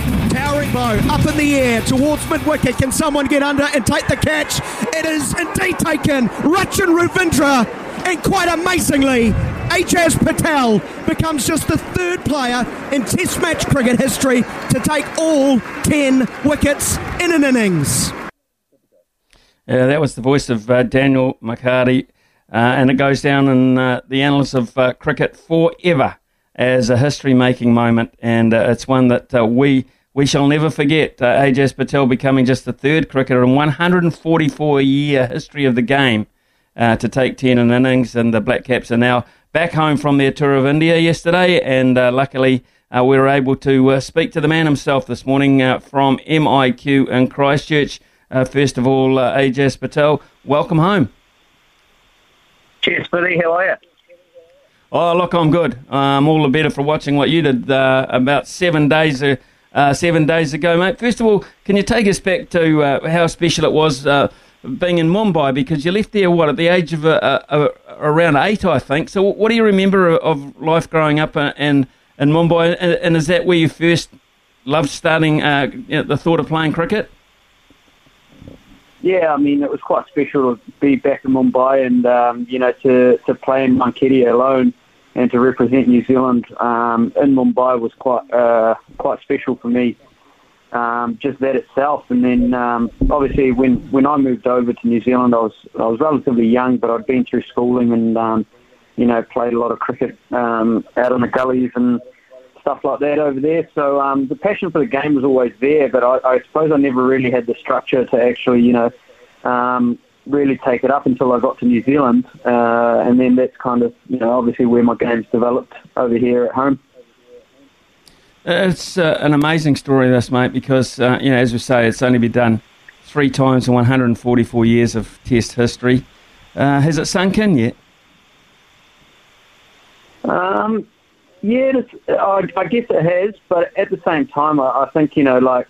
Towering bow up in the air towards mid wicket. Can someone get under and take the catch? It is indeed taken. Rachin Ravindra, and quite amazingly, Ajaz Patel becomes just the third player in Test match cricket history to take all 10 wickets in an innings. Yeah, that was the voice of uh, Daniel McCarty, uh, and it goes down in uh, the annals of uh, cricket forever as a history making moment, and uh, it's one that uh, we we shall never forget. Uh, Ajaz Patel becoming just the third cricketer in 144 year history of the game uh, to take 10 in innings, and the Black Caps are now back home from their tour of India yesterday, and uh, luckily. Uh, we were able to speak to the man himself this morning from MIQ in Christchurch. first of all, Ajaz Patel, welcome home. Cheers, buddy. How are you? Oh, look, I'm good. I'm all the better for watching what you did uh, about seven days uh, uh, seven days ago, mate. First of all, can you take us back to uh, how special it was uh, being in Mumbai? Because you left there, what, at the age of uh, around eight, I think. So, what do you remember of life growing up in, in Mumbai? And, and is that where you first loved starting you know, the thought of playing cricket? Yeah, I mean, it was quite special to be back in Mumbai and, um, you know, to, to play in Wankhede alone and to represent New Zealand um, in Mumbai was quite uh, quite special for me. Um, just that itself, and then um, obviously when, when I moved over to New Zealand, I was I was relatively young, but I'd been through schooling and um, you know played a lot of cricket um, out in the gullies and stuff like that over there. So um, the passion for the game was always there, but I, I suppose I never really had the structure to actually you know really take it up until I got to New Zealand, uh, and then that's kind of you know obviously where my game's developed over here at home. It's uh, an amazing story, this mate, because uh, you know as we say, it's only been done three times in 144 years of Test history. Uh, has it sunk in yet? Um, yeah, I, I, guess it has, but at the same time, I, I think you know like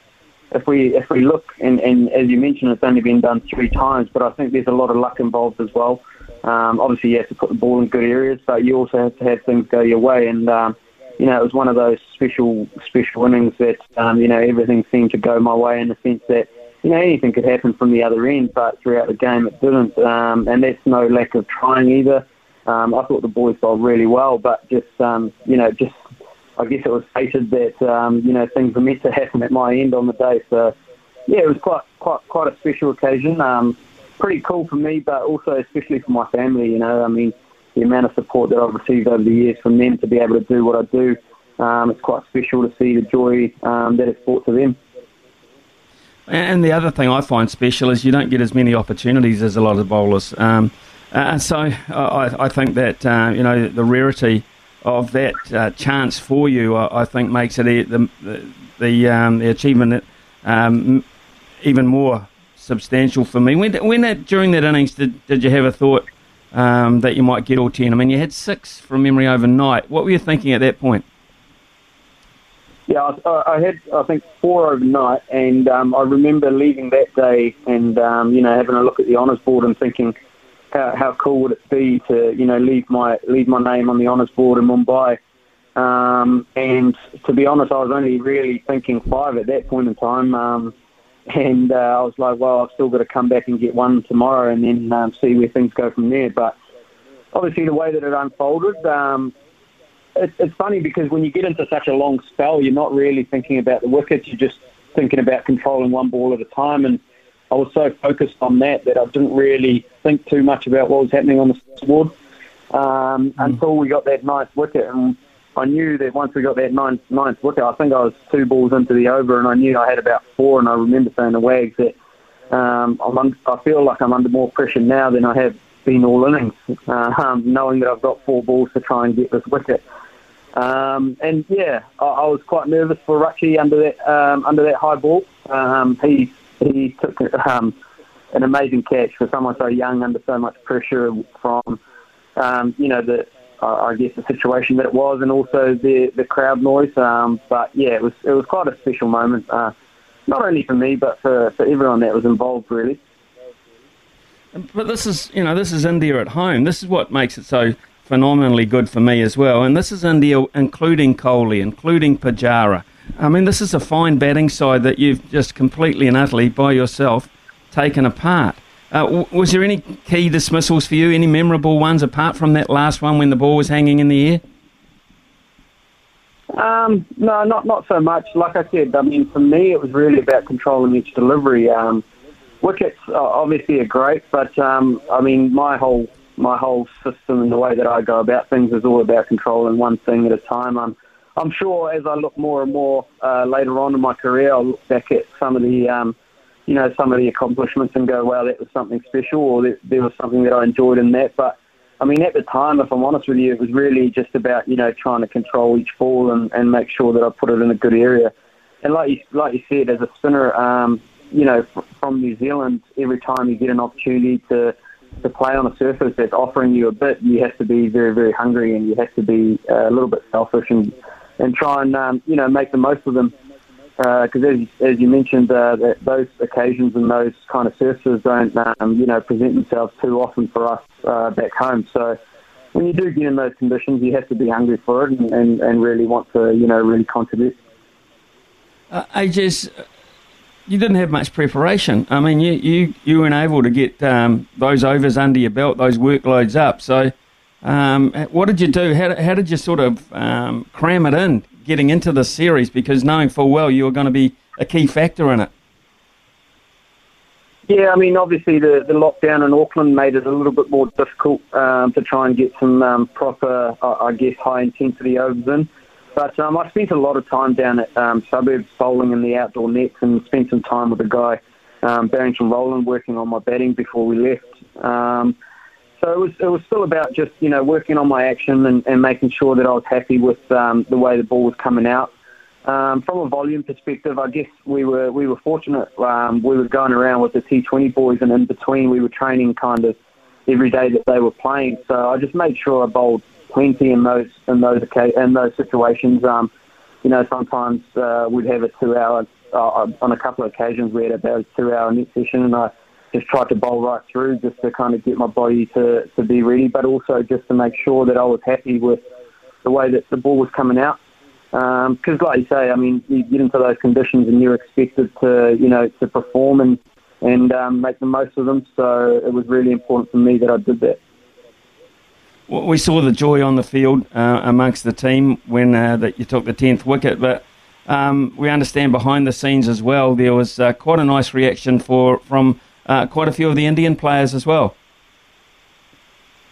if we if we look and, and as you mentioned, it's only been done three times, but I think there's a lot of luck involved as well. Um, obviously, you have to put the ball in good areas, but you also have to have things go your way. And um, you know, it was one of those special special innings that um, you know everything seemed to go my way in the sense that you know anything could happen from the other end, but throughout the game it didn't. Um, and that's no lack of trying either. Um, I thought the boys bowled really well, but just um, you know just I guess it was fated that um, you know things were meant to happen at my end on the day. So yeah, it was quite quite quite a special occasion. Um, pretty cool for me, but also especially for my family. You know, I mean, the amount of support that I've received over the years from them to be able to do what I do, um, it's quite special to see the joy um, that it's brought to them. And the other thing I find special is you don't get as many opportunities as a lot of bowlers. Um, uh, so I, I, think that uh, you know the rarity of that uh, chance for you, I, I, think makes it the the the, um, the achievement um, even more substantial for me. When when that, during that innings did did you have a thought um, that you might get all ten? I mean, you had six from memory overnight. What were you thinking at that point? Yeah, I, I had I think four overnight, and um, I remember leaving that day and um, you know having a look at the honours board and thinking how, how cool would it be to you know leave my leave my name on the honours board in Mumbai. Um, and to be honest, I was only really thinking five at that point in time. Um, and uh, I was like, well, I've still got to come back and get one tomorrow, and then um, see where things go from there. But obviously, the way that it unfolded, um, it, it's funny because when you get into such a long spell, you're not really thinking about the wickets. You're just thinking about controlling one ball at a time. And I was so focused on that that I didn't really think too much about what was happening on the scoreboard um, mm. until we got that ninth wicket. And I knew that once we got that ninth, ninth wicket, I think I was two balls into the over, and I knew I had about four. And I remember saying to Wags that um, I'm un- I feel like I'm under more pressure now than I have been all innings, uh, um, knowing that I've got four balls to try and get this wicket. Um, and yeah, I, I, was quite nervous for Rutchy under that um, under that high ball. Um, he he took um, an amazing catch for someone so young under so much pressure from um, you know the I guess the situation that it was and also the the crowd noise. Um, but yeah, it was it was quite a special moment, uh, not only for me but for, for everyone that was involved really. But this is you know this is India at home. This is what makes it so phenomenally good for me as well. And this is India, including Kohli, including Pujara. I mean, this is a fine batting side that you've just completely and utterly by yourself taken apart. Uh, was there any key dismissals for you? Any memorable ones apart from that last one when the ball was hanging in the air? Um, no, not not so much. Like I said, I mean, for me, it was really about controlling each delivery. Um, wickets obviously are great, but um, I mean, my whole my whole system and the way that I go about things is all about controlling one thing at a time. I'm, I'm sure as I look more and more uh, later on in my career, I'll look back at some of the, um, you know, some of the accomplishments and go, wow, that was something special, or there was something that I enjoyed in that. But I mean, at the time, if I'm honest with you, it was really just about, you know, trying to control each ball and, and make sure that I put it in a good area. And like you, like you said, as a spinner, um, you know, from New Zealand, every time you get an opportunity to to play on a surface that's offering you a bit, you have to be very, very hungry and you have to be uh, a little bit selfish and and try and um, you know make the most of them. Because uh, as, as you mentioned, uh, those occasions and those kind of surfaces don't um, you know present themselves too often for us uh, back home. So when you do get in those conditions, you have to be hungry for it and, and, and really want to you know really contribute. I just you didn't have much preparation. I mean, you you, you weren't able to get um, those overs under your belt, those workloads up. So, um, what did you do? How, how did you sort of um, cram it in, getting into the series? Because knowing full well you were going to be a key factor in it. Yeah, I mean, obviously the, the lockdown in Auckland made it a little bit more difficult um, to try and get some um, proper, I guess, high intensity overs in. But um, I spent a lot of time down at um, suburbs bowling in the outdoor nets and spent some time with a guy, Barrington Rowland, working on my batting before we left. So it was it was still about just you know working on my action and, and making sure that I was happy with um, the way the ball was coming out. Um, from a volume perspective, I guess we were we were fortunate. Um, we were going around with the T20 boys, and in between we were training kind of every day that they were playing. So I just made sure I bowled plenty in those in those in those situations. Um, you know, sometimes uh, we'd have a two-hour. Uh, on a couple of occasions, we had about a two-hour net session, and I just tried to bowl right through just to kind of get my body to, to be ready, but also just to make sure that I was happy with the way that the ball was coming out. Because, um, like you say, I mean, you get into those conditions and you're expected to, you know, to perform and and um, make the most of them. So it was really important for me that I did that we saw the joy on the field uh, amongst the team when uh, that you took the tenth wicket, but um, we understand behind the scenes as well there was uh, quite a nice reaction for from uh, quite a few of the Indian players as well.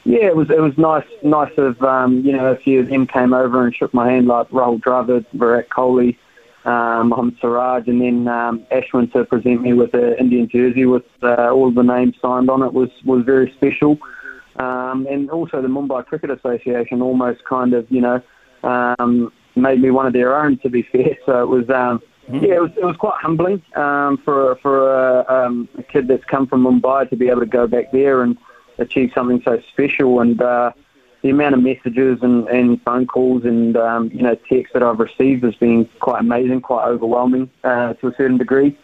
Yeah, it was it was nice nice of um, you know a few of them came over and shook my hand like Rahul Dravid, Virat Kohli, um, Mohammad Siraj, and then um, Ashwin to present me with an Indian jersey with uh, all the names signed on it was was very special. Um, and also the Mumbai Cricket Association almost kind of, you know, um, made me one of their own. To be fair, so it was, um, mm-hmm. yeah, it was, it was quite humbling um, for for a, um, a kid that's come from Mumbai to be able to go back there and achieve something so special. And uh, the amount of messages and, and phone calls and um, you know texts that I've received has been quite amazing, quite overwhelming uh, to a certain degree.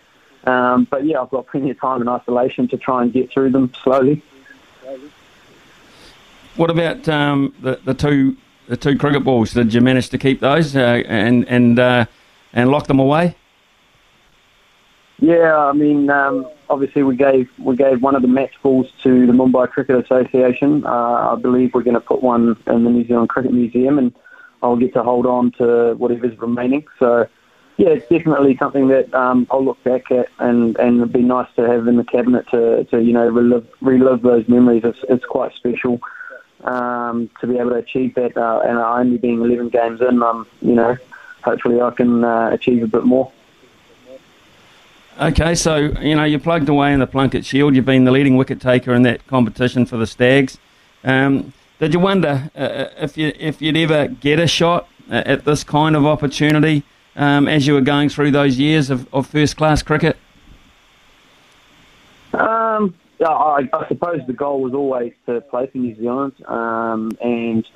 Um, but yeah, I've got plenty of time in isolation to try and get through them slowly. What about um, the the two the two cricket balls? Did you manage to keep those uh, and and uh, and lock them away? Yeah, I mean, um, obviously we gave we gave one of the match balls to the Mumbai Cricket Association. Uh, I believe we're going to put one in the New Zealand Cricket Museum, and I'll get to hold on to whatever's remaining. So, yeah, it's definitely something that um, I'll look back at, and, and it'd be nice to have in the cabinet to, to you know relive, relive those memories. It's, it's quite special um, to be able to achieve that, uh, and only being 11 games in, um, you know, hopefully I can uh, achieve a bit more. Okay, so you know you're plugged away in the Plunket Shield. You've been the leading wicket taker in that competition for the Stags. Um, did you wonder uh, uh, if you if you'd ever get a shot at this kind of opportunity um, as you were going through those years of, of first class cricket? Um, I, I, suppose the goal was always to play for New Zealand, um, and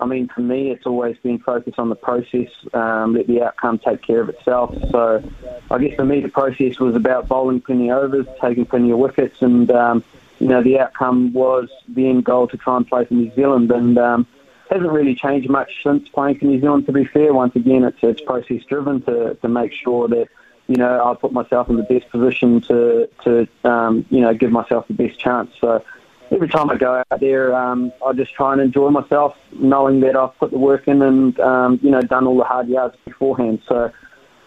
I mean, for me, it's always been focused on the process, um, let the outcome take care of itself. So, I guess for me, the process was about bowling plenty of overs, taking plenty of wickets, and um, you know, the outcome was the end goal to try and play for New Zealand, and um, hasn't really changed much since playing for New Zealand. To be fair, once again, it's it's process driven to to make sure that you know I put myself in the best position to to um, you know give myself the best chance. So every time I go out there, um, I just try and enjoy myself, knowing that I've put the work in and um, you know done all the hard yards beforehand. So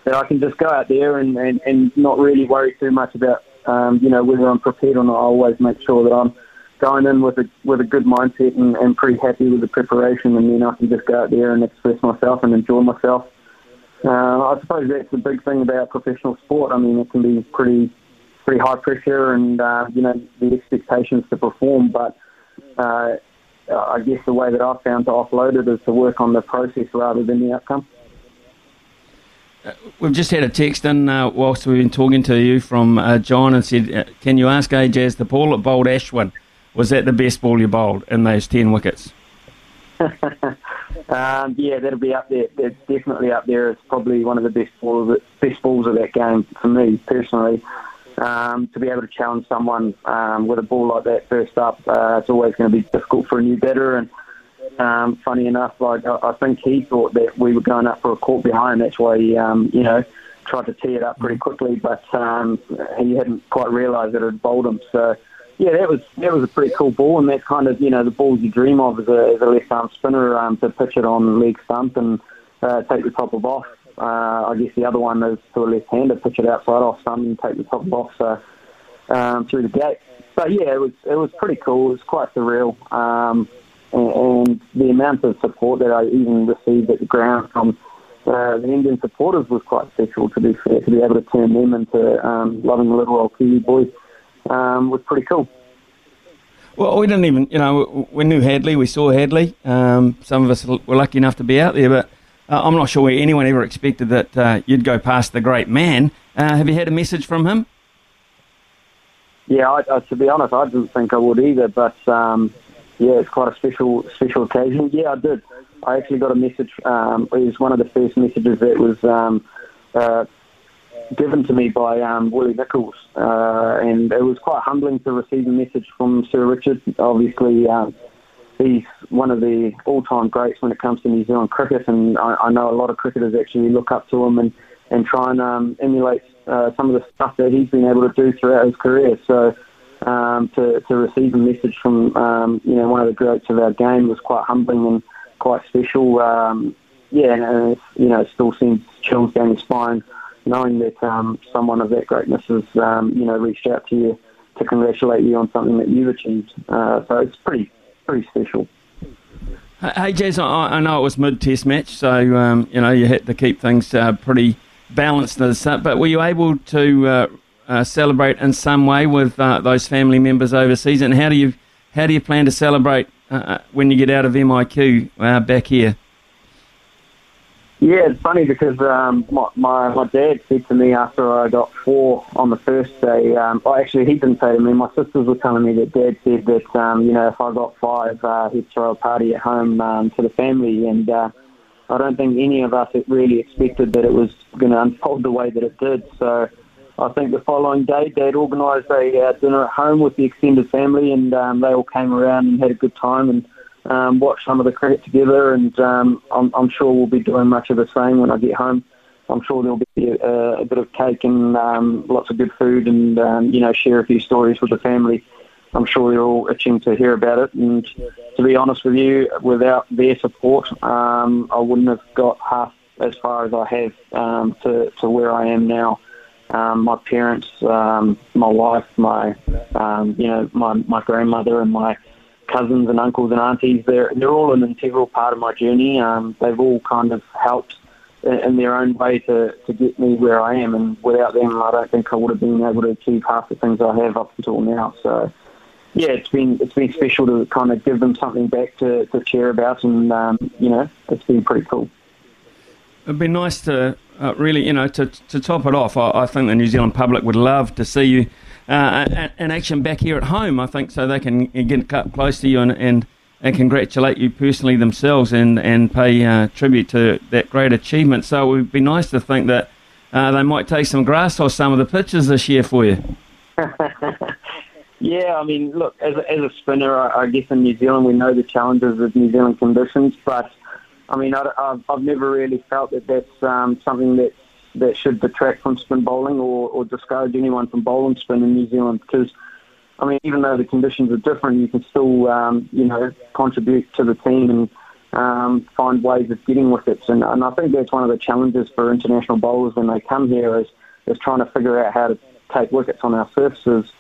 that I can just go out there and, and, and not really worry too much about um, you know whether I'm prepared or not. I always make sure that I'm going in with a with a good mindset and, and pretty happy with the preparation, and then I can just go out there and express myself and enjoy myself. Uh, I suppose that's the big thing about professional sport. I mean, it can be pretty pretty high pressure and uh, you know the expectations to perform. But uh, I guess the way that I've found to offload it is to work on the process rather than the outcome. Uh, we've just had a text in uh, whilst we've been talking to you from uh, John and said, uh, Can you ask AJ the ball that bowled Ashwin, was that the best ball you bowled in those 10 wickets? um, yeah, that'll be up there. It's definitely up there. It's probably one of the best balls, best balls of that game for me personally. Um, to be able to challenge someone um, with a ball like that first up, uh, it's always going to be difficult for a new batter. And um, funny enough, like I, I think he thought that we were going up for a caught behind. That's why he, um, you know, tried to tee it up pretty quickly, but um, he hadn't quite realised that it had bowled him. So yeah, that was that was a pretty cool ball, and that's kind of you know the balls you dream of as a, as a left arm spinner um, to pitch it on leg stump and uh, take the top of off. Uh, I guess the other one is to a left-hander, pitch it outside off stump and take the top of off um, through the gate. But yeah, it was it was pretty cool. It was quite surreal, um, and, and the amount of support that I even received at the ground from uh, the Indian supporters was quite special. To be fair, to be able to turn them into um, loving little old Kiwi boys um, was pretty cool. Well, we didn't even, you know, we knew Hadlee, we saw Hadlee. Um, some of us were lucky enough to be out there, but uh, I'm not sure anyone ever expected that uh, you'd go past the great man. Uh, have you had a message from him? Yeah, I, I, to be honest, I didn't think I would either, but um, yeah, it's quite a special special occasion. Yeah, I did. I actually got a message. Um, it was one of the first messages that was um, uh, given to me by um, Willie Nicholls, uh, and it was quite humbling to receive a message from Sir Richard. Obviously, um, he's one of the all-time greats when it comes to New Zealand cricket, and I, I know a lot of cricketers actually look up to him and, and try and um, emulate uh, some of the stuff that he's been able to do throughout his career. So um, to, to receive a message from um, you know one of the greats of our game was quite humbling and quite special. Um, yeah, and it's, you know, it still sends chills down your spine knowing that um, someone of that greatness has, um, you know, reached out to you to congratulate you on something that you've achieved. Uh, so it's pretty, pretty special. Hey, Jazz, I, know it was mid-test match, so um, you know you had to keep things uh, pretty balanced. But were you able to uh, uh, celebrate in some way with uh, those family members overseas? And how do you how do you plan to celebrate uh, when you get out of MIQ back here? Yeah, it's funny because um, my, my my dad said to me after I got four on the first day. Um, oh, actually, he didn't say to me. My sisters were telling me that Dad said that um, you know if I got five, uh, he'd throw a party at home um, to the family, and uh, I don't think any of us really expected that it was going to unfold the way that it did. So I think the following day, Dad organised a uh, dinner at home with the extended family, and um, they all came around and had a good time and um, watch some of the cricket together, and um, I'm, I'm, sure we'll be doing much of the same when I get home. I'm sure there'll be a, a bit of cake and um, lots of good food, and um, you know, share a few stories with the family. I'm sure they're all itching to hear about it. And to be honest with you, without their support, um, I wouldn't have got half as far as I have um, to, to where I am now. Um, my parents, um, my wife, my um, you know my my grandmother and my cousins and uncles and aunties, they're they're all an integral part of my journey. Um, they've all kind of helped in, in their own way to, to get me where I am, and without them, I don't think I would have been able to achieve half the things I have up until now. So yeah, it's been it's been special to kind of give them something back to, to share about, and um, you know, it's been pretty cool. It'd be nice to uh, really, you know, to, to top it off. I, I, think the New Zealand public would love to see you uh, in action back here at home. I think so they can get close to you and, and, and congratulate you personally themselves and and pay uh, tribute to that great achievement. So it would be nice to think that uh, they might take some grass or some of the pitches this year for you. yeah, I mean, look, as a, as a spinner, I, I guess in New Zealand we know the challenges of New Zealand conditions, but I mean, I, have I've never really felt that that's um, something that that should detract from spin bowling or, or discourage anyone from bowling spin in New Zealand because, I mean, even though the conditions are different, you can still, um, you know, contribute to the team and um, find ways of getting wickets. And, and I think that's one of the challenges for international bowlers when they come here is, is trying to figure out how to take wickets on our surfaces.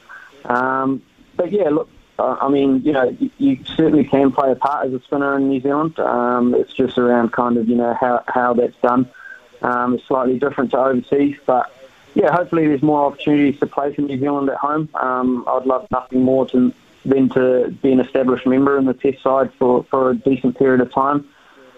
Um, but yeah, look, I mean, you know, you, you, certainly can play a part as a spinner in New Zealand. Um, it's just around kind of, you know, how, how that's done. Um, it's slightly different to overseas, but yeah, hopefully there's more opportunities to play for New Zealand at home. Um, I'd love nothing more to, than to be an established member in the Test side for, for a decent period of time.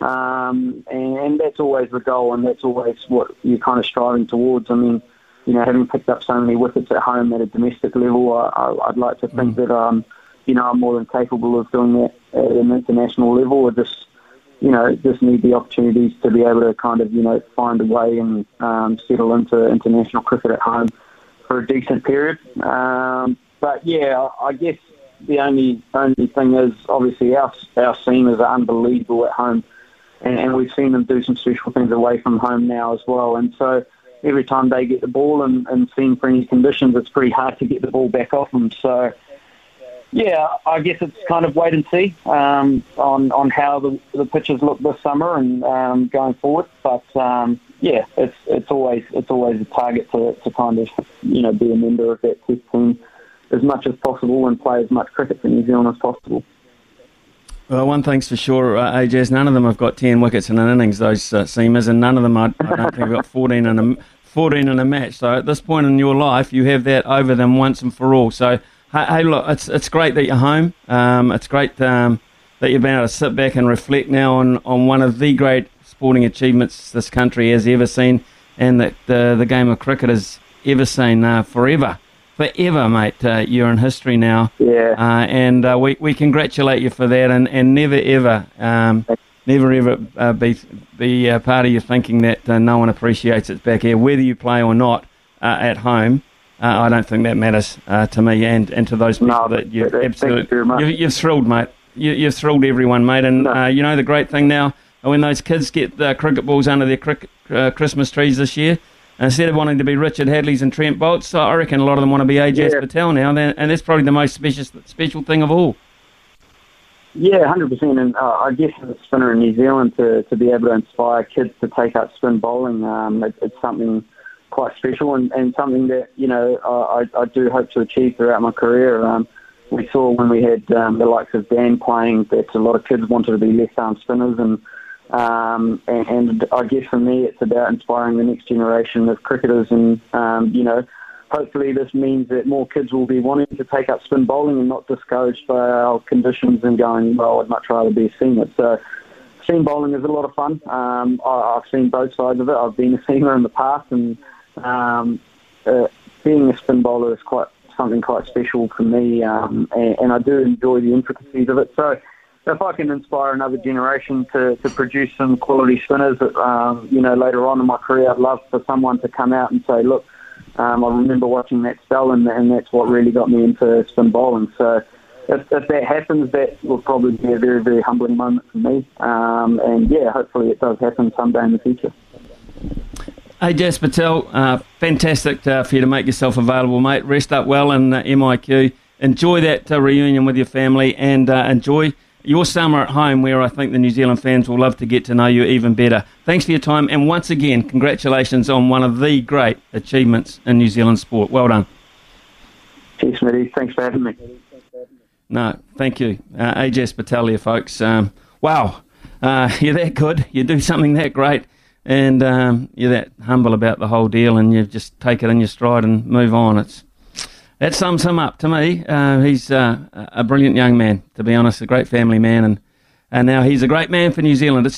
Um, and, and that's always the goal, and that's always what you're kind of striving towards. I mean, you know, having picked up so many wickets at home at a domestic level, I, would like to think mm. that um, you know, I'm more than capable of doing that at an international level. I just, you know, just need the opportunities to be able to kind of, you know, find a way and um, settle into international cricket at home for a decent period. Um, but yeah, I guess the only only thing is obviously our our seamers are unbelievable at home, and, and we've seen them do some special things away from home now as well. And so every time they get the ball and, and seeing friendly conditions, it's pretty hard to get the ball back off them. So yeah, I guess it's kind of wait and see um, on on how the the pitches look this summer and um, going forward. But um, yeah, it's it's always it's always a target to, to kind of you know be a member of that test team as much as possible and play as much cricket for New Zealand as possible. Well, one thing's for sure, uh, AJ, none of them have got 10 wickets in an innings, those uh, seamers, and none of them, I, I don't think, have got 14 in, a, 14 in a match. So at this point in your life, you have that over them once and for all. So Hey, look, it's it's great that you're home. Um, it's great um, that you've been able to sit back and reflect now on, on one of the great sporting achievements this country has ever seen, and that the the game of cricket has ever seen uh, forever, forever, mate. Uh, you're in history now. Yeah. Uh, and uh, we we congratulate you for that, and, and never ever. Um, never ever uh, be be uh, part of your thinking that no one appreciates it back here, whether you play or not at home. Uh, I don't think that matters uh, to me and, and to those people no, that you absolutely you you, have thrilled, mate. You, have thrilled everyone, mate. And no. uh, you know the great thing now when those kids get the cricket balls under their cricket, uh, Christmas trees this year, instead of wanting to be Richard Hadlees and Trent Boults, I reckon a lot of them want to be Ajaz yeah. Patel now, and that's probably the most special special thing of all. Yeah, hundred percent. And uh, I guess as a spinner in New Zealand, to to be able to inspire kids to take up spin bowling, um, it, it's something quite special and, and something that you know I, I do hope to achieve throughout my career. Um, we saw when we had um, the likes of Dan playing that a lot of kids wanted to be left arm spinners, and, um, and and I guess for me it's about inspiring the next generation of cricketers, and um, you know hopefully this means that more kids will be wanting to take up spin bowling and not discouraged by our conditions and going, well, I'd much rather be a seamer. So seam bowling is a lot of fun. Um, I, I've seen both sides of it. I've been a seamer in the past and um, uh, being a spin bowler is quite something quite special for me, um, and, and, I do enjoy the intricacies of it. So, if I can inspire another generation to, to produce some quality spinners, um, you know, later on in my career, I'd love for someone to come out and say, look, um, I remember watching that spell, and, and that's what really got me into spin bowling. So. If, if that happens, that will probably be a very, very humbling moment for me. Um, and yeah, hopefully it does happen someday in the future. Ajaz Patel, uh, fantastic uh, for you to make yourself available, mate. Rest up well in uh, MIQ. enjoy that uh, reunion with your family and uh, enjoy your summer at home, where I think the New Zealand fans will love to get to know you even better. Thanks for your time, and once again, congratulations on one of the great achievements in New Zealand sport. Well done. Cheers, Smitty. Thanks for having me. No, thank you. Uh, Ajaz Patel, folks. Um, wow, uh, you're that good. You do something that great, and um, you're that humble about the whole deal, and you just take it in your stride and move on. It's that sums him up to me. Uh, he's uh, a brilliant young man, to be honest, a great family man, and and now he's a great man for New Zealand. It's